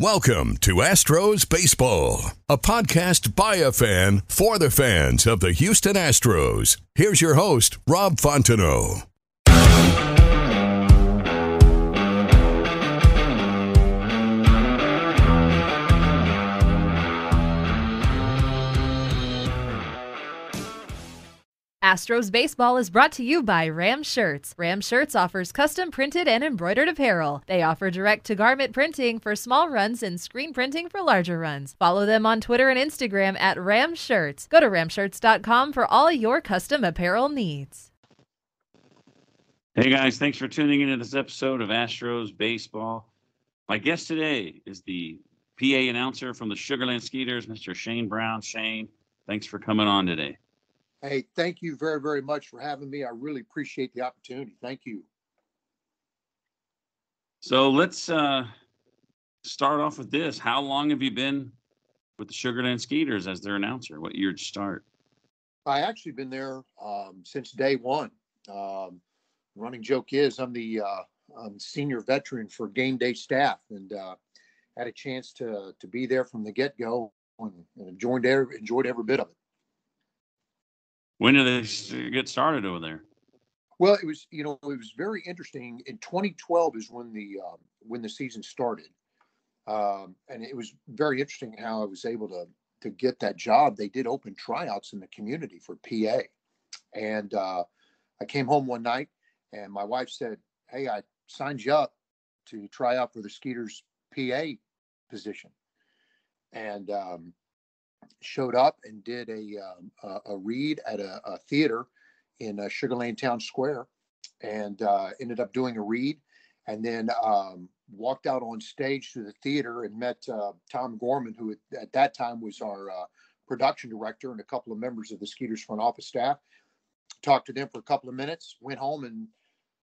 Welcome to Astros Baseball, a podcast by a fan for the fans of the Houston Astros. Here's your host, Rob Fontenot. Astros Baseball is brought to you by Ram Shirts. Ram Shirts offers custom printed and embroidered apparel. They offer direct to garment printing for small runs and screen printing for larger runs. Follow them on Twitter and Instagram at Ram Shirts. Go to ramshirts.com for all your custom apparel needs. Hey guys, thanks for tuning into this episode of Astros Baseball. My guest today is the PA announcer from the Sugarland Skeeters, Mr. Shane Brown. Shane, thanks for coming on today. Hey, thank you very, very much for having me. I really appreciate the opportunity. Thank you. So let's uh, start off with this. How long have you been with the Sugarland Skeeters as their announcer? What year did you start? I actually been there um, since day one. Um, running joke is I'm the uh, I'm senior veteran for game day staff, and uh, had a chance to to be there from the get go and, and enjoyed every, enjoyed every bit of it. When did they get started over there? Well, it was you know it was very interesting. In 2012 is when the um, when the season started, um, and it was very interesting how I was able to to get that job. They did open tryouts in the community for PA, and uh, I came home one night and my wife said, "Hey, I signed you up to try out for the Skeeters PA position," and um, showed up and did a um, a, a, read at a, a theater in uh, Sugar Land Town Square, and uh, ended up doing a read, and then um, walked out on stage to the theater and met uh, Tom Gorman, who at, at, that time was our uh, production director, and a couple of members of the Skeeters front office staff. Talked to them for a couple of minutes, went home and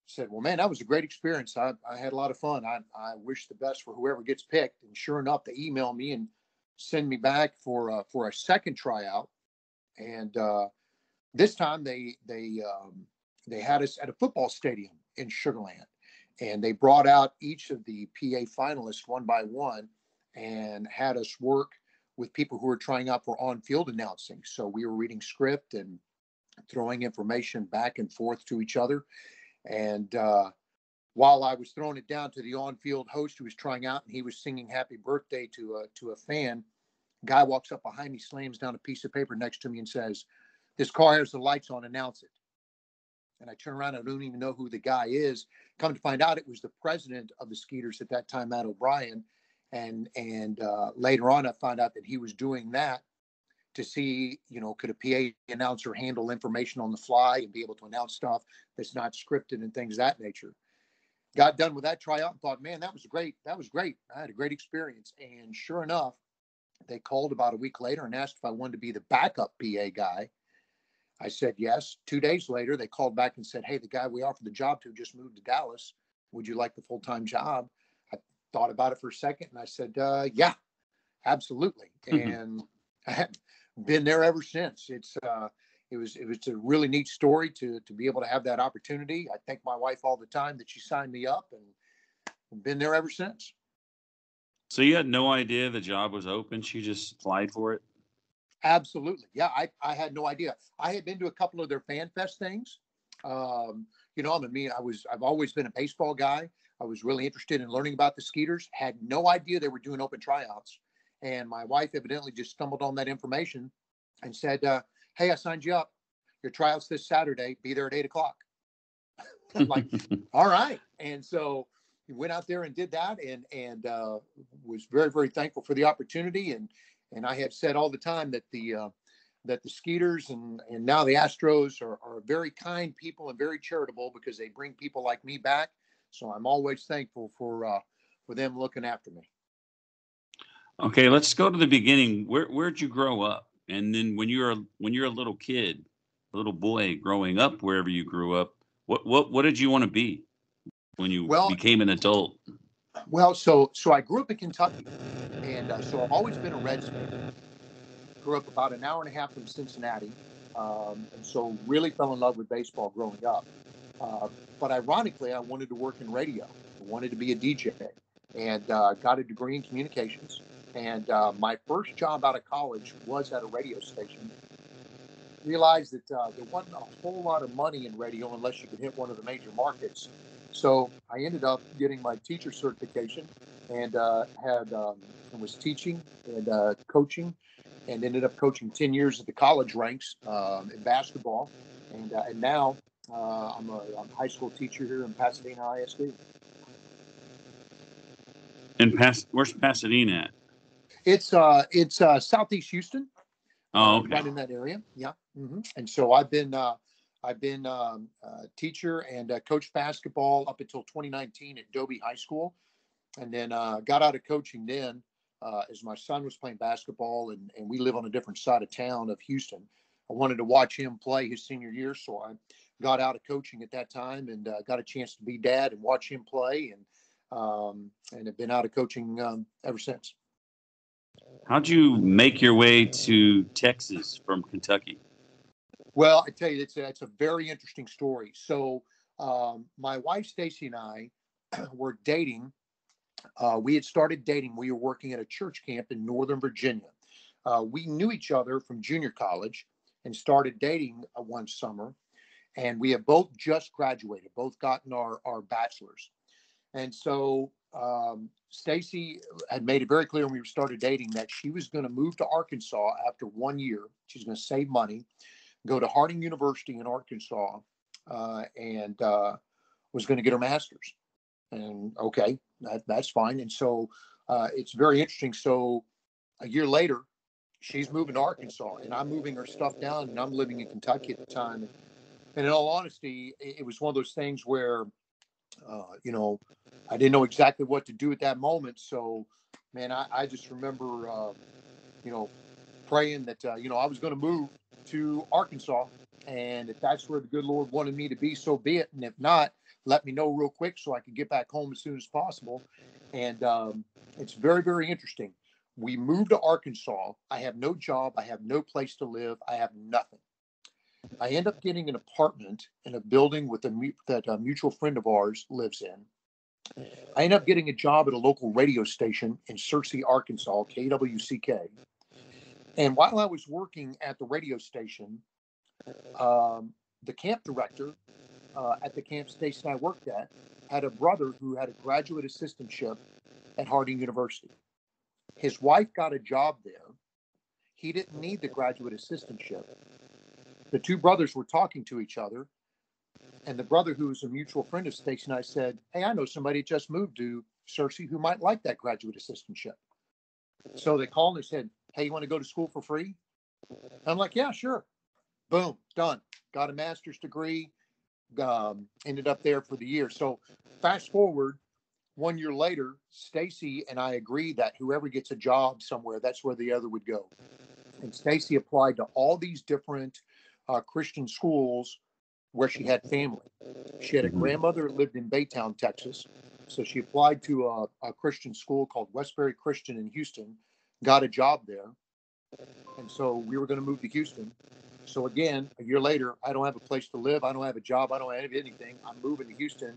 said, "Well, man, that was a great experience. I, I had a lot of fun. I, I wish the best for whoever gets picked." And sure enough, they emailed me and send me back for uh, for a second tryout, and uh, this time they they um, they had us at a football stadium in Sugarland, and they brought out each of the PA finalists one by one, and had us work with people who were trying out for on-field announcing. So we were reading script and throwing information back and forth to each other, and uh, while I was throwing it down to the on-field host who was trying out, and he was singing "Happy Birthday" to a to a fan. Guy walks up behind me, slams down a piece of paper next to me, and says, "This car has the lights on. Announce it." And I turn around. I don't even know who the guy is. Come to find out, it was the president of the Skeeters at that time, Matt O'Brien. And and uh, later on, I found out that he was doing that to see, you know, could a PA announcer handle information on the fly and be able to announce stuff that's not scripted and things that nature got done with that tryout and thought, man, that was great. That was great. I had a great experience. And sure enough, they called about a week later and asked if I wanted to be the backup PA guy. I said yes. Two days later, they called back and said, hey, the guy we offered the job to just moved to Dallas. Would you like the full time job? I thought about it for a second and I said, uh, yeah, absolutely. Mm-hmm. And I have been there ever since. It's, uh, it was it was a really neat story to to be able to have that opportunity. I thank my wife all the time that she signed me up and been there ever since. So you had no idea the job was open. She just applied for it. Absolutely, yeah. I I had no idea. I had been to a couple of their fan fest things. Um, you know, I mean, I was I've always been a baseball guy. I was really interested in learning about the Skeeters. Had no idea they were doing open tryouts, and my wife evidently just stumbled on that information and said, uh, hey, I signed you up. Your tryouts this Saturday. Be there at eight o'clock. I'm like, all right. And so we went out there and did that, and and uh, was very very thankful for the opportunity. And and I have said all the time that the uh, that the Skeeters and and now the Astros are, are very kind people and very charitable because they bring people like me back. So I'm always thankful for uh, for them looking after me. Okay, let's go to the beginning. Where where'd you grow up? And then when you're when you're a little kid, a little boy growing up wherever you grew up, what what what did you want to be when you Well- became an adult? Well, so so I grew up in Kentucky, and uh, so I've always been a Reds fan. Grew up about an hour and a half from Cincinnati, um, and so really fell in love with baseball growing up. Uh, but ironically, I wanted to work in radio. I wanted to be a DJ, and uh, got a degree in communications. And uh, my first job out of college was at a radio station. Realized that uh, there wasn't a whole lot of money in radio unless you could hit one of the major markets. So I ended up getting my teacher certification and uh, had um, and was teaching and uh, coaching, and ended up coaching ten years at the college ranks um, in basketball, and uh, and now uh, I'm, a, I'm a high school teacher here in Pasadena ISD. In Pas where's Pasadena at? It's uh it's uh, southeast Houston. Oh, uh, okay. right in that area. Yeah. hmm And so I've been uh, I've been um, a teacher and uh, coached basketball up until 2019 at Dobie High School, and then uh, got out of coaching then uh, as my son was playing basketball, and, and we live on a different side of town of Houston. I wanted to watch him play his senior year, so I got out of coaching at that time and uh, got a chance to be dad and watch him play, and um, and have been out of coaching um, ever since. How'd you make your way to Texas from Kentucky? Well, I tell you, it's a, it's a very interesting story. So, um, my wife Stacy and I were dating. Uh, we had started dating. We were working at a church camp in Northern Virginia. Uh, we knew each other from junior college and started dating uh, one summer. And we have both just graduated, both gotten our, our bachelors. And so um, Stacy had made it very clear when we started dating that she was going to move to Arkansas after one year. She's going to save money go to Harding University in Arkansas, uh, and uh, was going to get her master's. And okay, that, that's fine. And so uh, it's very interesting. So a year later, she's moving to Arkansas, and I'm moving her stuff down, and I'm living in Kentucky at the time. And in all honesty, it, it was one of those things where, uh, you know, I didn't know exactly what to do at that moment. So, man, I, I just remember, uh, you know, praying that uh, you know I was going to move to Arkansas, and if that's where the good Lord wanted me to be, so be it. And if not, let me know real quick so I can get back home as soon as possible. And um, it's very, very interesting. We moved to Arkansas. I have no job. I have no place to live. I have nothing. I end up getting an apartment in a building with a that a mutual friend of ours lives in. I end up getting a job at a local radio station in Searcy, Arkansas, KWCK. And while I was working at the radio station, um, the camp director uh, at the camp station I worked at had a brother who had a graduate assistantship at Harding University. His wife got a job there. He didn't need the graduate assistantship. The two brothers were talking to each other, and the brother, who was a mutual friend of Stacy and I, said, "Hey, I know somebody just moved to Searcy who might like that graduate assistantship." So they called and they said, "Hey, you want to go to school for free?" I'm like, "Yeah, sure." Boom, done. Got a master's degree. Um, ended up there for the year. So fast forward, one year later, Stacy and I agreed that whoever gets a job somewhere, that's where the other would go. And Stacy applied to all these different uh, Christian schools where she had family. She had a Mhm. grandmother that lived in Baytown, Texas. So she applied to a, a Christian school called Westbury Christian in Houston, got a job there. And so we were going to move to Houston. So again, a year later, I don't have a place to live. I don't have a job. I don't have anything. I'm moving to Houston.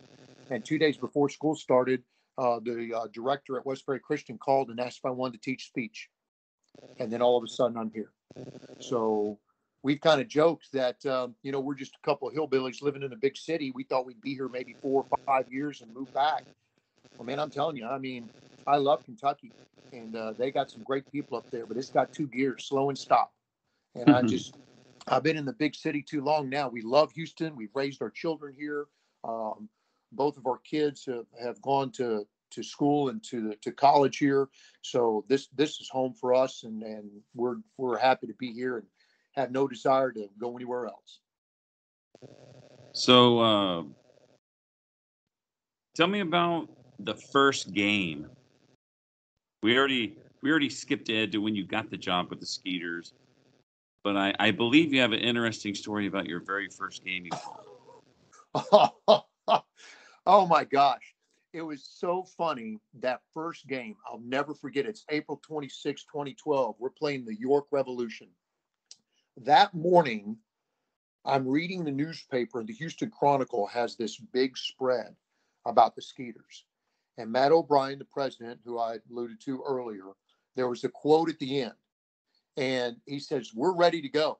And two days before school started, uh, the uh, director at Westbury Christian called and asked if I wanted to teach speech. And then all of a sudden, I'm here. So we've kind of joked that um, you know we're just a couple of hillbillies living in a big city. We thought we'd be here maybe four or five years and move back. Well, man, I'm telling you, I mean, I love Kentucky, and uh, they got some great people up there, but it's got two gears, slow and stop. And I Mhm. just, I've been in the big city too long now. We love Houston. We've raised our children here. Um, both of our kids have, have gone to to school and to to college here. So this this is home for us, and and we're we're happy to be here and have no desire to go anywhere else. So, uh, tell me about the first game. We already we already skipped ahead to when you got the job with the Skeeters, but I, I believe you have an interesting story about your very first game you played. oh my gosh. It was so funny that first game. I'll never forget it. It's April 26, 2012. We're playing the York Revolution. That morning, I'm reading the newspaper, and the Houston Chronicle has this big spread about the Skeeters. And Matt O'Brien, the president, who I alluded to earlier, there was a quote at the end. And he says, We're ready to go.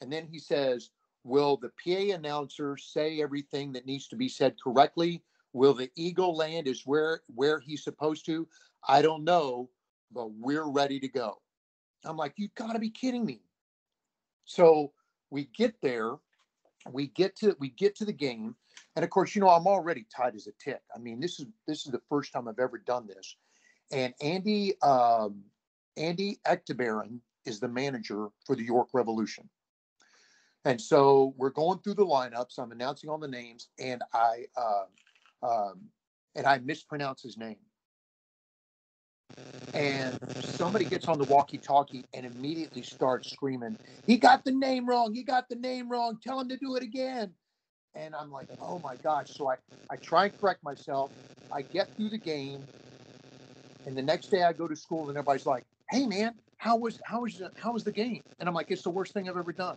And then he says, Will the PA announcer say everything that needs to be said correctly? Will the eagle land is where where he's supposed to? I don't know, but we're ready to go. I'm like, you've got to be kidding me. So we get there, we get to we get to the game, and of course, you know, I'm already tight as a tick. I mean, this is this is the first time I've ever done this. And Andy um, Andy Etchebarren is the manager for the York Revolution. And so we're going through the lineups. I'm announcing all the names, and I uh, um, and I mispronounce his name. And somebody gets on the walkie-talkie and immediately starts screaming, "He got the name wrong! He got the name wrong! Tell him to do it again!" And I'm like, "Oh my gosh!" So I I try and correct myself. I get through the game, and the next day I go to school, and everybody's like, "Hey man, how was how was how was the game?" And I'm like, "It's the worst thing I've ever done."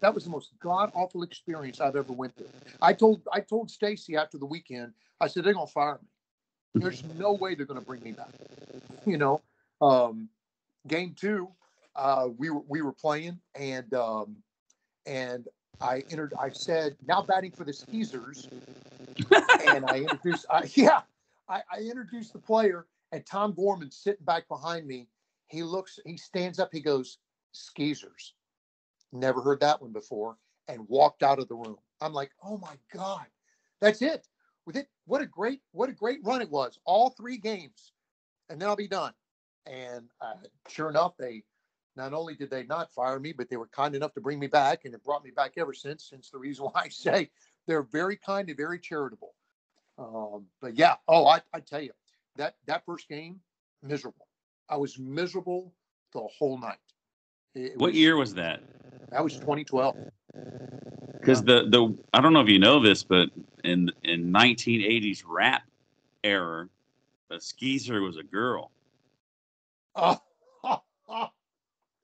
That was the most god awful experience I've ever went through. I told I told Stacy after the weekend, I said they're gonna fire me. There's no way they're gonna bring me back. You know, um, game two, uh, we were we were playing and um, and I entered. I said now batting for the Skeezers, and I introduced. I, yeah, I, I introduced the player, and Tom Gorman sitting back behind me. He looks. He stands up. He goes, "Skeezers." Never heard that one before, and walked out of the room. I'm like, oh my god, that's it. With it, what a great, what a great run it was. All three games, and then I'll be done. And uh, sure enough, they not only did they not fire me, but they were kind enough to bring me back, and it brought me back ever since. Since the reason why I say they're very kind and very charitable. Um, but yeah, oh, I, I tell you, that that first game, miserable. I was miserable the whole night. It what was, year was that? That was 2012. Because the the I don't know if you know this, but in in 1980s rap era, a skeezer was a girl. Oh,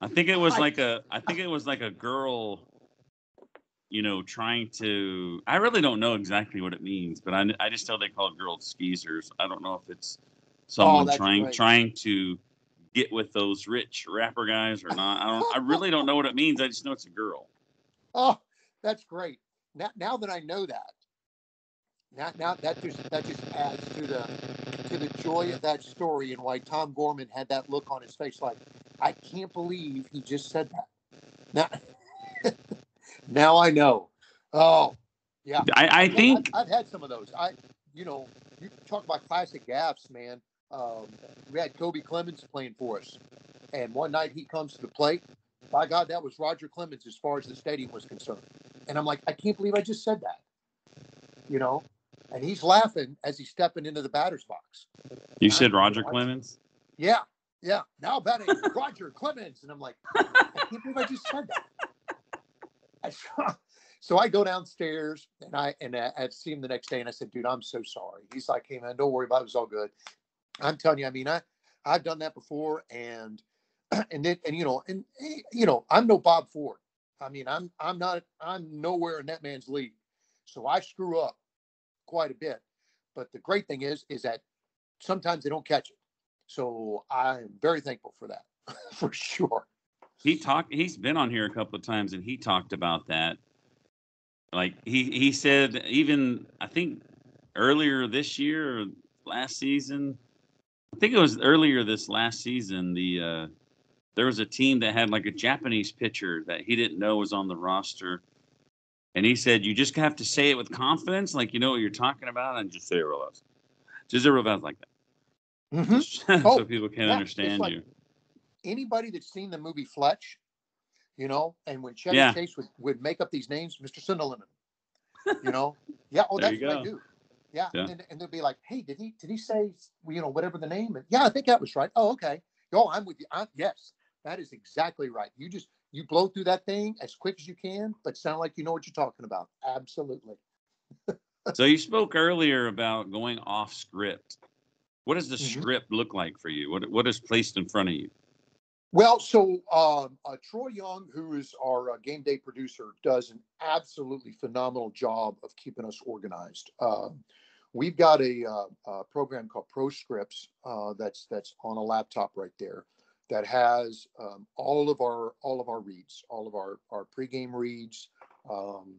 I think it was like a I think it was like a girl, you know, trying to. I really don't know exactly what it means, but I I just know they call girls skeezers. I don't know if it's someone oh, trying trying to get with those rich rapper guys or not. I don't. I really don't know what it means. I just know it's a girl. Oh, that's great. Now, now that I know that, now, now that just that just adds to the to the joy of that story and why Tom Gorman had that look on his face, like I can't believe he just said that. Now, now I know. Oh, yeah. I, I think I've, I've, had some of those. I, you know, you talk about classic gaffes, man um, we had Koby Clemens playing for us, and one night he comes to the plate. By God, that was Roger Clemens as far as the stadium was concerned. And I'm like, I can't believe I just said that. You know, and he's laughing as he's stepping into the batter's box. You and said Roger Clemens? Yeah, yeah. Now batting Roger Clemens, and I'm like, I can't believe I just said that. I saw, so I go downstairs and I and I, I see him the next day and I said, dude, I'm so sorry. He's like, hey man, don't worry about it. It's all good. I'm telling you, I mean, I I've done that before, and and then and you know, and you know, I'm no Bob Ford. I mean, I'm I'm not I'm nowhere in that man's league, so I screw up quite a bit. But the great thing is, is that sometimes they don't catch it. So I'm very thankful for that, for sure. He talked. He's been on here a couple of times, and he talked about that. Like he he said, even I think earlier this year, last season, I think it was earlier this last season. The uh, there was a team that had like a Japanese pitcher that he didn't know was on the roster, and he said you just have to say it with confidence, like you know what you're talking about, and just say it real fast. Just say it real fast like that. Mm-hmm. so oh, people can yeah, understand like you. Anybody that's seen the movie Fletch, you know, and when Chevy yeah. Chase would, would make up these names, Mr. Cinderlemon, you know, yeah, oh, that's what I do. Yeah, yeah. And, and they'll be like, "Hey, did he did he say you know whatever the name?" Yeah, I think that was right. Oh, okay. Oh, I'm with you. I'm, yes, that is exactly right. You just you blow through that thing as quick as you can, but sound like you know what you're talking about. Absolutely. so you spoke earlier about going off script. What does the mm-hmm. script look like for you? What what is placed in front of you? Well, so um, uh, Troy Young, who is our uh, game day producer, does an absolutely phenomenal job of keeping us organized. Uh, we've got a, uh, a, program called ProScripts uh, that's that's on a laptop right there that has um, all of our all of our reads, all of our our pregame reads, um,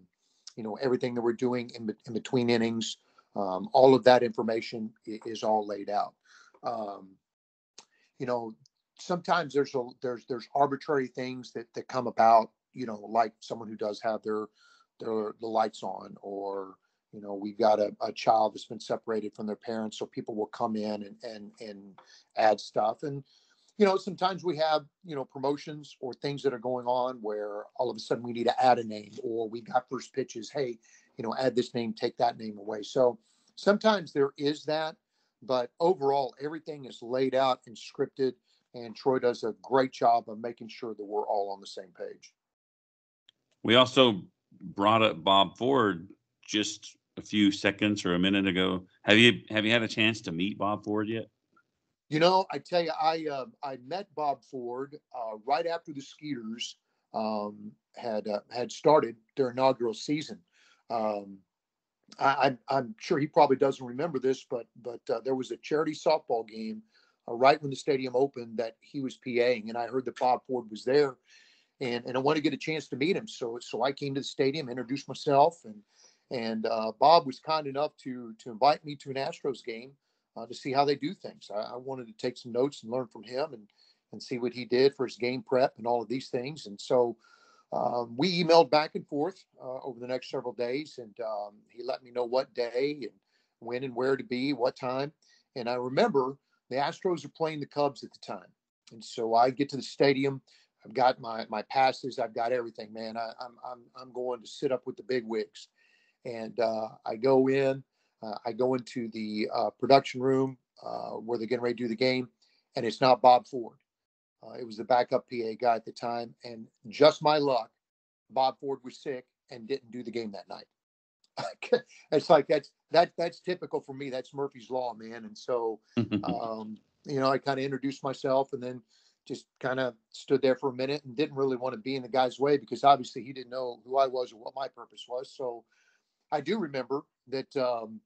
you know everything that we're doing in, in between innings. Um, all of that information is all laid out. Um, you know, sometimes there's a there's there's arbitrary things that that come about you know like someone who does have their their the lights on or you know we've got a, a child that's been separated from their parents so people will come in and and and add stuff and you know sometimes we have you know promotions or things that are going on where all of a sudden we need to add a name or we got first pitches hey you know add this name take that name away so sometimes there is that but overall everything is laid out and scripted and Troy does a great job of making sure that we're all on the same page. We also brought up Bob Ford just a few seconds or a minute ago. Have you have you had a chance to meet Bob Ford yet? You know, I tell you, I uh, I met Bob Ford uh, right after the Skeeters um, had uh, had started their inaugural season. Um, I, am sure he probably doesn't remember this, but but uh, there was a charity softball game uh, right when the stadium opened that he was PAing, and I heard that Bob Ford was there, and and I wanted to get a chance to meet him. So so I came to the stadium, introduced myself, and and uh, Bob was kind enough to to invite me to an Astros game uh, to see how they do things. I, I, wanted to take some notes and learn from him and and see what he did for his game prep and all of these things. And so um, we emailed back and forth uh, over the next several days, and um, he let me know what day and when and where to be, what time. And I remember the Astros are playing the Cubs at the time, and so I get to the stadium. I've got my my passes. I've got everything, man. I, am I'm I'm going to sit up with the big wigs, and uh, I go in. Uh, I go into the uh, production room uh, where they're getting ready to do the game, and it's not Bob Ford. Uh, it was the backup PA guy at the time, and just my luck, Bob Ford was sick and didn't do the game that night. it's like that's that that's typical for me. That's Murphy's law, man. And so, um, you know, I kind of introduced myself and then just kind of stood there for a minute and didn't really want to be in the guy's way because obviously he didn't know who I was or what my purpose was. So I do remember that um,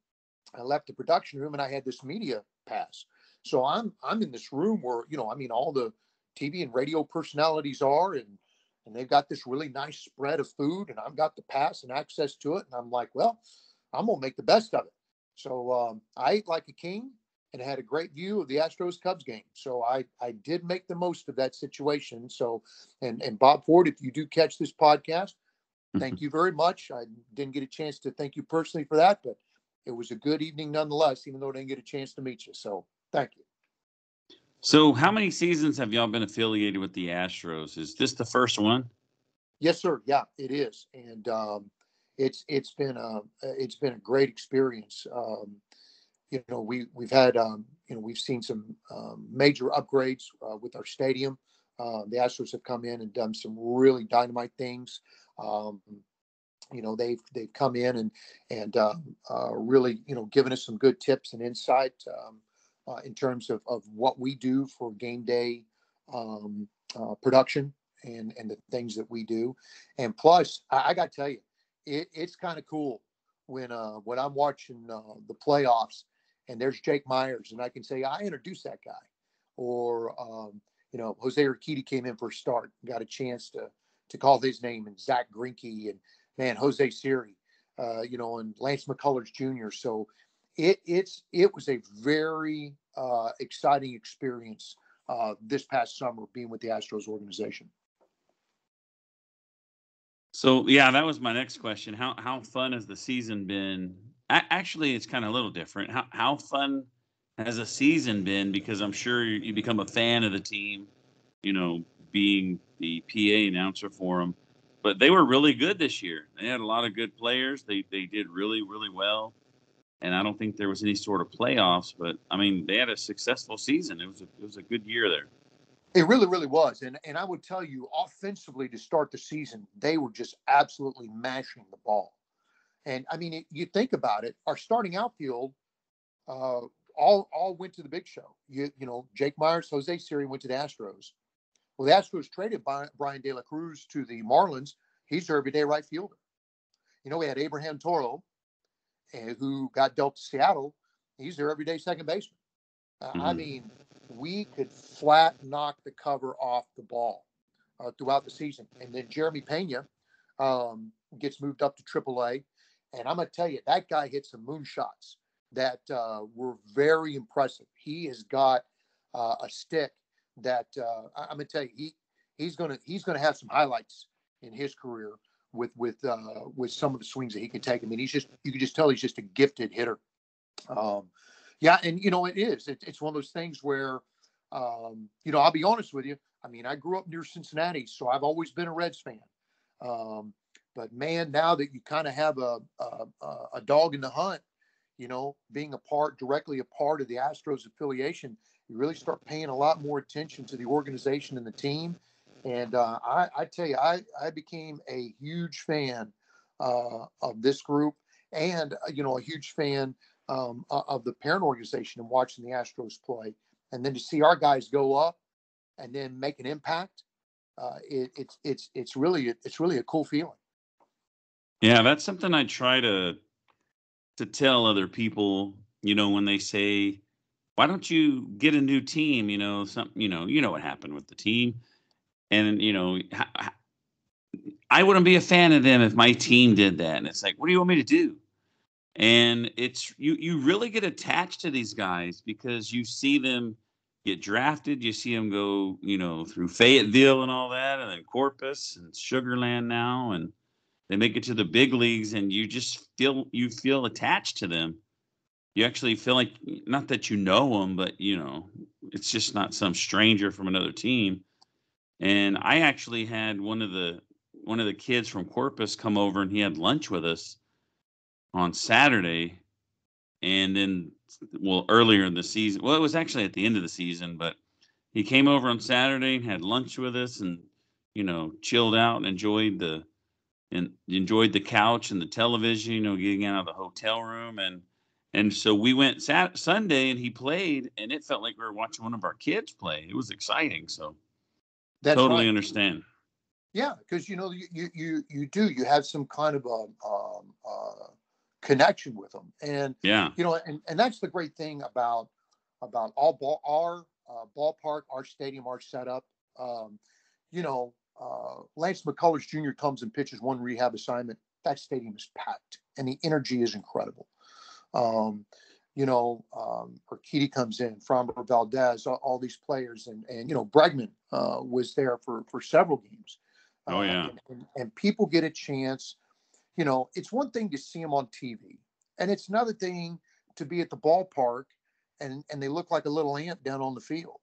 I left the production room and I had this media pass. So I'm I'm in this room where you know I mean all the TV and radio personalities are and and they've got this really nice spread of food and I've got the pass and access to it. And I'm like, well, I'm going to make the best of it. So um, I ate like a king and had a great view of the Astros Cubs game. So I, I did make the most of that situation. So, and, and Bob Ford, if you do catch this podcast, thank you very much. I didn't get a chance to thank you personally for that, but it was a good evening nonetheless, even though I didn't get a chance to meet you. So thank you. So, how many seasons have y'all been affiliated with the Astros? Is this the first one? Yes, sir. Yeah, it is, and um, it's it's been a it's been a great experience. Um, you know, we we've had um, you know we've seen some um, major upgrades uh, with our stadium. Uh, the Astros have come in and done some really dynamite things. You know, they've they've come in and and uh, uh, really you know given us some good tips and insight. Um, uh, in terms of, of what we do for game day um, uh, production and, and the things that we do. And plus, I, I got to tell you, it, it's kind of cool when uh, when I'm watching uh, the playoffs and there's Jake Meyers and I can say I introduced that guy, or um, you know Jose Urquidy came in for a start, got a chance to to call his name, and Zack Greinke and man Jose Siri, uh, you know, and Lance McCullers Jr. So it it's it was a very uh, exciting experience uh, this past summer being with the Astros organization. So yeah, that was my next question. How how fun has the season been? A- actually, it's kind of a little different. How how fun has the season been? Because I'm sure you become a fan of the team. You know, being the PA announcer for them, but they were really good this year. They had a lot of good players. They they did really really well and I don't think there was any sort of playoffs. But I mean, they had a successful season. It was a, it was a good year there. It really, really was. And and I would tell you, offensively to start the season, they were just absolutely mashing the ball. And I mean, it, you think about it, our starting outfield uh, all all went to the big show. You you know, Jake Meyers, Jose Siri went to the Astros. Well, the Astros traded Bryan De La Cruz to the Marlins. He's their everyday right fielder. You know, we had Abraham Toro, uh, who got dealt to Seattle. He's their everyday second baseman. Uh, mm-hmm. I mean, we could flat knock the cover off the ball uh, throughout the season. And then Jeremy Pena um, gets moved up to AAA. And I'm going to tell you, that guy hit some moonshots that uh, were very impressive. He has got uh, a stick that uh, I'm going to tell you, he, he's to he's to have some highlights in his career with with uh, with some of the swings that he can take. I mean, he's just you can just tell he's just a gifted hitter. Um, yeah, and you know it is. It, it's one of those things where, um, you know, I'll be honest with you. I mean, I grew up near Cincinnati, so I've always been a Reds fan. Um, but man, now that you kind of have a, a a dog in the hunt, you know, being a part directly a part of the Astros affiliation, you really start paying a lot more attention to the organization and the team. And uh, I, I, tell you, I, I became a huge fan uh, of this group and, uh, you know, a huge fan um, of the parent organization and watching the Astros play, and then to see our guys go up and then make an impact, uh, it, it's it's it's really it's really a cool feeling. Yeah, that's something I try to to tell other people. You know, when they say, "Why don't you get a new team?" You know, some you know you know what happened with the team, and you know. I wouldn't be a fan of them if my team did that. And it's like, what do you want me to do? and it's you you really get attached to these guys because you see them get drafted you see them go you know through fayetteville and all that and then corpus and sugarland now and they make it to the big leagues and you just feel you feel attached to them you actually feel like not that you know them but you know it's just not some stranger from another team and i actually had one of the one of the kids from corpus come over and he had lunch with us on Saturday, and then well earlier in the season. Well, it was actually at the end of the season, but he came over on Saturday and had lunch with us, and you know chilled out and enjoyed the and enjoyed the couch and the television. You know, getting out of the hotel room and. And so we went Sat- Sunday and he played, and it felt like we were watching one of our kids play. It was exciting. So, That's totally right. understand. Yeah, because you know you you you do you have some kind of a um, uh, connection with them. And yeah, you know, and, and that's the great thing about about all ball our uh, ballpark, our stadium, our setup. Um, you know, uh, Lance McCullers Jr. comes and pitches one rehab assignment. That stadium is packed, and the energy is incredible. Um, you know, um, Urquidy comes in, Framber Valdez, all, all, these players, and and you know, Bregman uh, was there for for several games. Oh yeah, uh, and, and, and, people get a chance you know, it's one thing to see them on TV, and it's another thing to be at the ballpark and and they look like a little ant down on the field.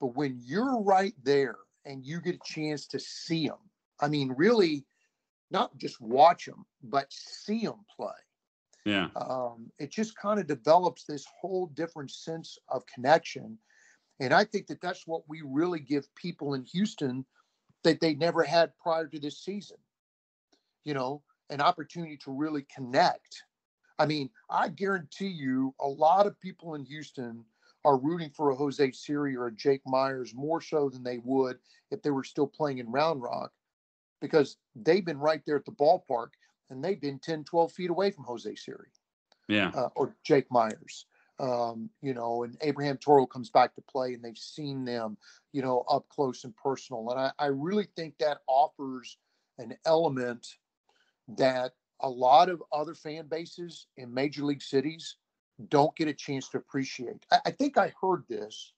But when you're right there and you get a chance to see them, I mean, really, not just watch them, but see them play. Yeah. Um, it just kind of develops this whole different sense of connection. And I think that that's what we really give people in Houston that they never had prior to this season. You know, an opportunity to really connect. I mean, I guarantee you a lot of people in Houston are rooting for a Jose Siri or a Jake Meyers more so than they would if they were still playing in Round Rock because they've been right there at the ballpark and they've been 10, 12 feet away from Jose Siri. Yeah. Uh, or Jake Meyers. Um, you know, and Abraham Toro comes back to play and they've seen them, you know, up close and personal. And I, I really think that offers an element that a lot of other fan bases in major league cities don't get a chance to appreciate. I, I think I heard this,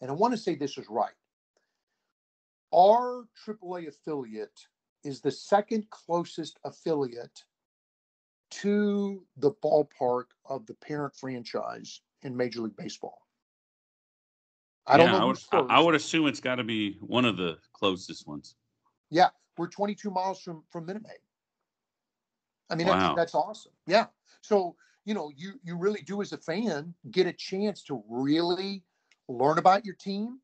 and I want to say this is right. Our AAA affiliate is the second closest affiliate to the ballpark of the parent franchise in Major League Baseball. I don't know. I would, I would assume it's got to be one of the closest ones. Yeah, we're 22 miles from from Minute Maid. I mean, wow. that's, that's awesome. Yeah. So, you know, you, you really do as a fan get a chance to really learn about your team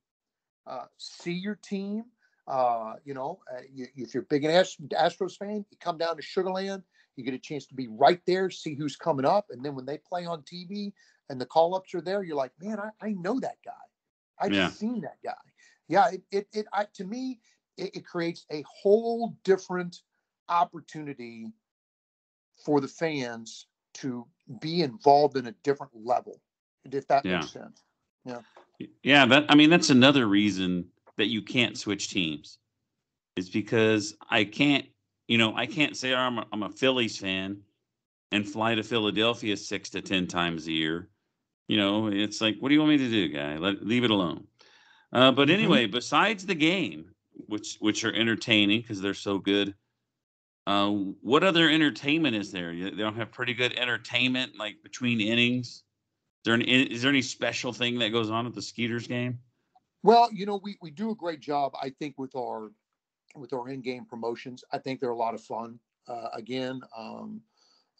uh, see your team. Uh, you know, uh, you, if you're a big Ast- Astros fan, you come down to Sugarland. You get a chance to be right there, see who's coming up, and then when they play on TV and the call ups are there, you're like, man, I, I know that guy. I've Yeah. seen that guy. Yeah, it it, it I, to me it, it creates a whole different opportunity for the fans to be involved in a different level, if that Yeah. makes sense. Yeah. Yeah, that I mean that's another reason that you can't switch teams. Is because I can't, you know, I can't say I'm a, I'm a Phillies fan and fly to Philadelphia 6 to 10 times a year. You know, it's like what do you want me to do, guy? Let leave it alone. Uh, but Mhm. anyway, besides the game, which which are entertaining because they're so good, uh, what other entertainment is there? They don't have pretty good entertainment like between innings. Is there, an, is there any special thing that goes on at the Skeeters game? Well, you know, we, we do a great job, I think, with our with our in-game promotions. I think they're a lot of fun. Uh, again, um,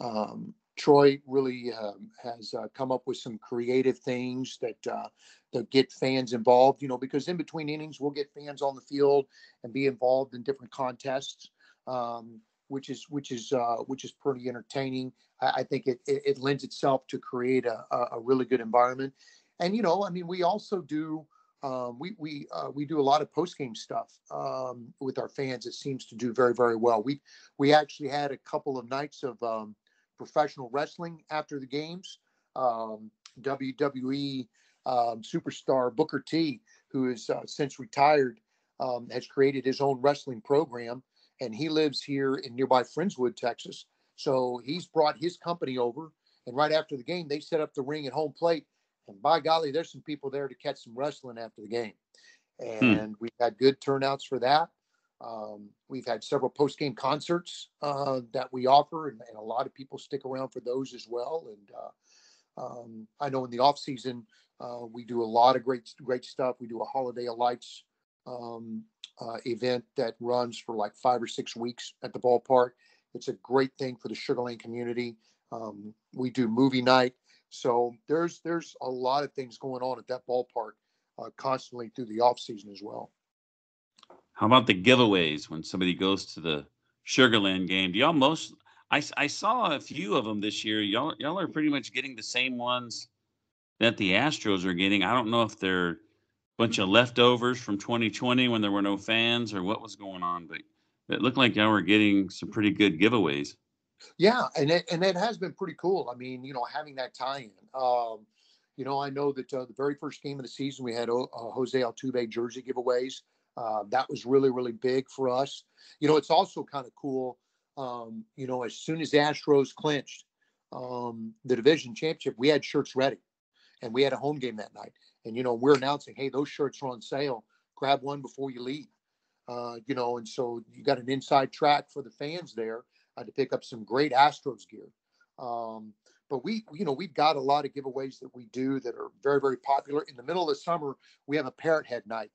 um, Troy really um, has uh, come up with some creative things that uh, that get fans involved. You know, because in between innings, we'll get fans on the field and be involved in different contests, um, which is which is uh, which is pretty entertaining. I, I think it, it it lends itself to create a, a a really good environment. And you know, I mean, we also do um, we we uh, we do a lot of post game stuff um, with our fans. It seems to do very very well. We we actually had a couple of nights of um, professional wrestling after the games. Um, WWE um, superstar Booker T, who is uh, since retired, um, has created his own wrestling program, and he lives here in nearby Friendswood, Texas. So he's brought his company over, and right after the game, they set up the ring at home plate and by golly, there's some people there to catch some wrestling after the game. And we've had good turnouts for that. Um, we've had several post game concerts uh, that we offer, and, and, a lot of people stick around for those as well. And uh, um, I know in the off season, uh, we do a lot of great, great stuff. We do a Holiday of Lights um, uh, event that runs for like five or six weeks at the ballpark. It's a great thing for the Sugar Sugarland community. Um, we do movie night. So there's there's a lot of things going on at that ballpark uh, constantly through the off season as well. How about the giveaways when somebody goes to the Sugarland game? Do y'all most? I, I saw a few of them this year. Y'all y'all are pretty much getting the same ones that the Astros are getting. I don't know if they're a bunch of leftovers from 2020 when there were no fans or what was going on, but it looked like y'all were getting some pretty good giveaways. Yeah, and it, and it has been pretty cool. I mean, you know, having that tie-in. Um, you know, I know that uh, the very first game of the season we had uh, Jose Altuve jersey giveaways. Uh, that was really really big for us. You know, it's also kind of cool. Um, you know, as soon as the Astros clinched um, the division championship, we had shirts ready, and we had a home game that night. And you know, we're announcing, hey, those shirts are on sale. Grab one before you leave. Uh, you know, and so you got an inside track for the fans there uh, to pick up some great Astros gear. Um, but we, you know, we've got a lot of giveaways that we do that are very, very popular. In the middle of the summer, we have a parrot head night,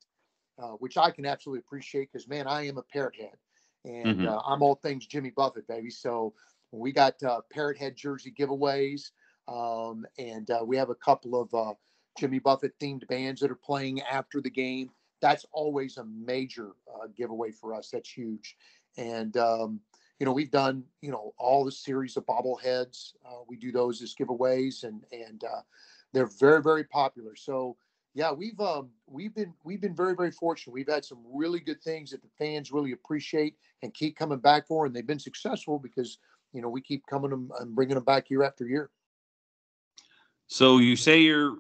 uh, which I can absolutely appreciate because, man, I am a parrot head, and Mhm. uh, I'm all things Jimmy Buffett, baby. So we got uh, parrot head jersey giveaways, um, and uh, we have a couple of uh, Jimmy Buffett themed bands that are playing after the game. That's always a major uh, giveaway for us. That's huge, and um, you know we've done you know all the series of bobbleheads uh, we do those as giveaways and and uh, they're very very popular so yeah we've um we've been we've been very very fortunate we've had some really good things that the fans really appreciate and keep coming back for and they've been successful because you know we keep coming and bringing them back year after year So you say you're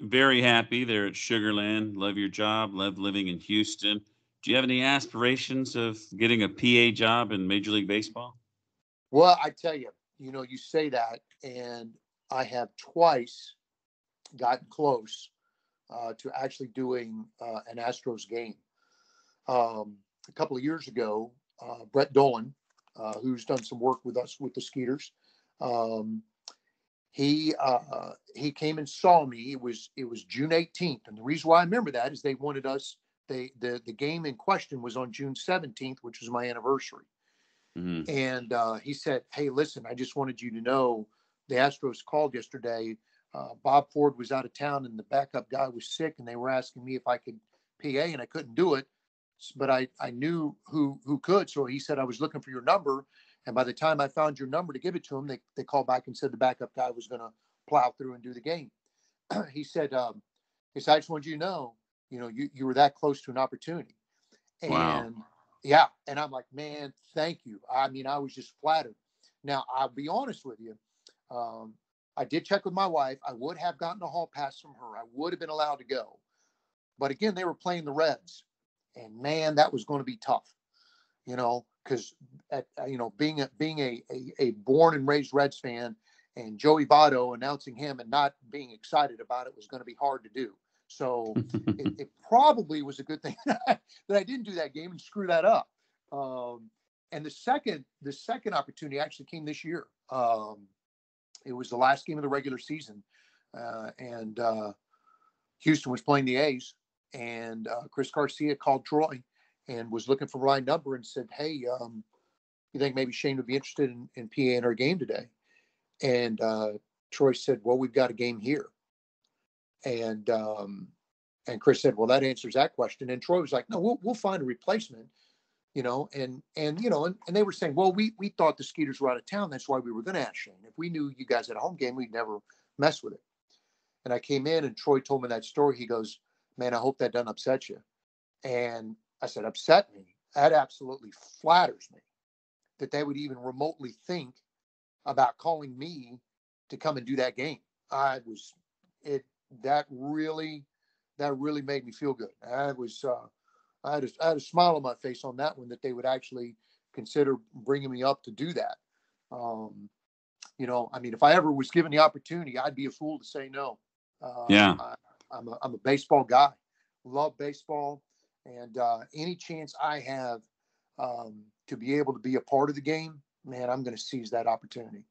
very happy there at Sugarland. Love your job. Love living in Houston. Do you have any aspirations of getting a PA job in Major League Baseball? well i tell you you know you say that and i have twice gotten close uh, to actually doing uh, an astros game um, a couple of years ago uh, brett dolan uh, who's done some work with us with the skeeters um, he uh, he came and saw me it was it was june 18th and the reason why i remember that is they wanted us they the, the game in question was on june 17th which was my anniversary Mhm. and uh, he said, "Hey, listen, I just wanted you to know the Astros called yesterday. Uh, Bob Ford was out of town, and the backup guy was sick, and they were asking me if I could PA and I couldn't do it, but I I knew who who could. So he said I was looking for your number, and by the time I found your number to give it to him, they they called back and said the backup guy was going to plow through and do the game. he said, um, he said I just wanted you to know, you know, you you were that close to an opportunity, and Wow. yeah, and I'm like, man, thank you. I mean, I was just flattered. Now I'll be honest with you. Um, I did check with my wife. I would have gotten a hall pass from her. I would have been allowed to go. But again, they were playing the Reds, and man, that was going to be tough. You know, because at uh, you know being a being a, a a born and raised Reds fan, and Joey Votto announcing him and not being excited about it was going to be hard to do. So it, it probably was a good thing that I, that I didn't do that game and screw that up. Um, and the second the second opportunity actually came this year. Um, it was the last game of the regular season, uh, and uh, Houston was playing the A's, and uh, Chris Garcia called Troy and was looking for my number and said, "Hey, um, you think maybe Shane would be interested in, in PA in our game today?" And uh, Troy said, "Well, we've got a game here," and um, and Chris said, "Well, that answers that question." And Troy was like, "No, we'll we'll find a replacement." You know, and and you know, and, and they were saying, well, we we thought the Skeeters were out of town. That's why we were going to ask Shane. If we knew you guys had a home game, we'd never mess with it. And I came in, and Troy told me that story. He goes, "Man, I hope that doesn't upset you." And I said, "Upset me? That absolutely flatters me that they would even remotely think about calling me to come and do that game." I was it that really that really made me feel good. I was uh, I had a, I had a smile on my face on that one that they would actually consider bringing me up to do that. Um, you know, I mean, if I ever was given the opportunity, I'd be a fool to say no. Uh, Yeah. I, I'm a, I'm a baseball guy, love baseball, and uh, any chance I have um, to be able to be a part of the game, man, I'm going to seize that opportunity.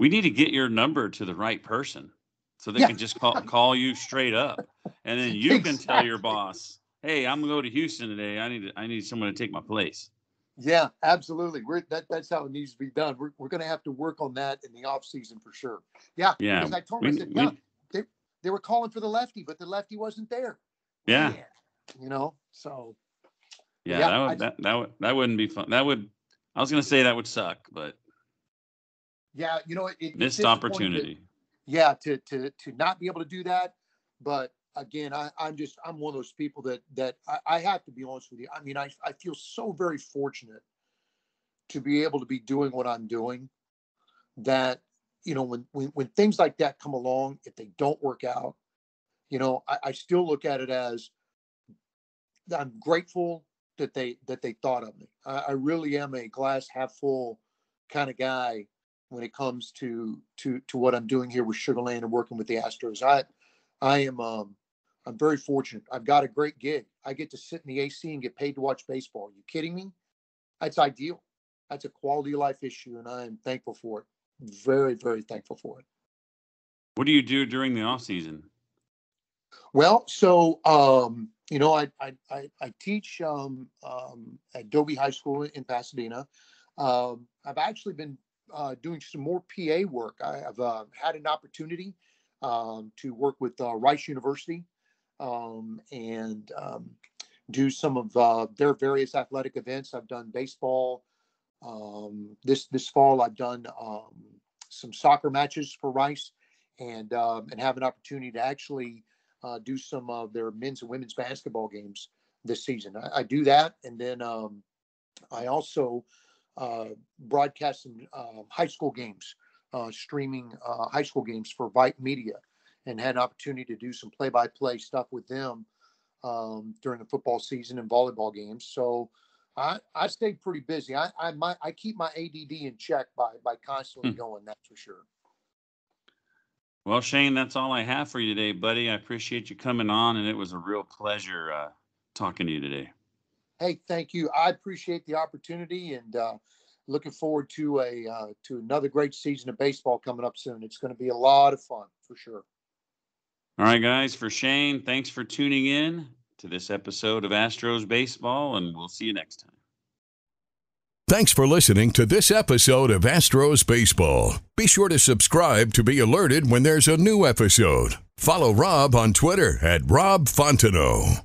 we need to get your number to the right person so they Yeah. can just call call you straight up, and then you can tell your boss, "Hey, I'm gonna go to Houston today. I need I need someone to take my place." Yeah, absolutely. We're that that's how it needs to be done. We're we're gonna have to work on that in the off season for sure. Yeah. Yeah, Because I told them, I we- said, we- yeah, they, they were calling for the lefty, but the lefty wasn't there. Yeah, Man, You know, so yeah, Yeah, that I- would that, that would that wouldn't be fun. That would I was gonna say that would suck, but yeah, you know, it, it- missed opportunity. Yeah, to to to not be able to do that. But again, I, I'm just I'm one of those people that that I, I have to be honest with you. I mean, I I feel so very fortunate to be able to be doing what I'm doing. That you know, when when when things like that come along, if they don't work out, you know, I, I still look at it as I'm grateful that they that they thought of me. I, I really am a glass half full kind of guy when it comes to to to what I'm doing here with Sugar Land and working with the Astros. I I am um I'm very fortunate. I've got a great gig. I get to sit in the AC and get paid to watch baseball. Are you kidding me? That's ideal. That's a quality of life issue, and I am thankful for it. Very, very thankful for it. What do you do during the off season? Well, so um, you know, I I I, I teach um, um, at Dobie High School in Pasadena. Um, I've actually been uh, doing some more PA work. I have uh, had an opportunity um, to work with uh, Rice University um, and um, do some of uh, their various athletic events. I've done baseball. Um, this this fall, I've done um, some soccer matches for Rice, and and have an opportunity to actually uh, do some of their men's and women's basketball games this season. I, I do that, and then I also uh, broadcast some uh, high school games, uh, streaming uh, high school games for Vite Media, and had an opportunity to do some play-by-play stuff with them um, during the football season and volleyball games. So. I, I stay pretty busy. I I, my, I keep my ADD in check by by constantly Hmm. going. That's for sure. Well, Shane, that's all I have for you today, buddy. I appreciate you coming on, and it was a real pleasure uh, talking to you today. Hey, thank you. I appreciate the opportunity and uh, looking forward to a uh, to another great season of baseball coming up soon. It's going to be a lot of fun for sure. All right, guys, for Shane, thanks for tuning in to this episode of Astros Baseball, and we'll see you next time. Thanks for listening to this episode of Astros Baseball. Be sure to subscribe to be alerted when there's a new episode. Follow Rob on Twitter at Rob Fontenot.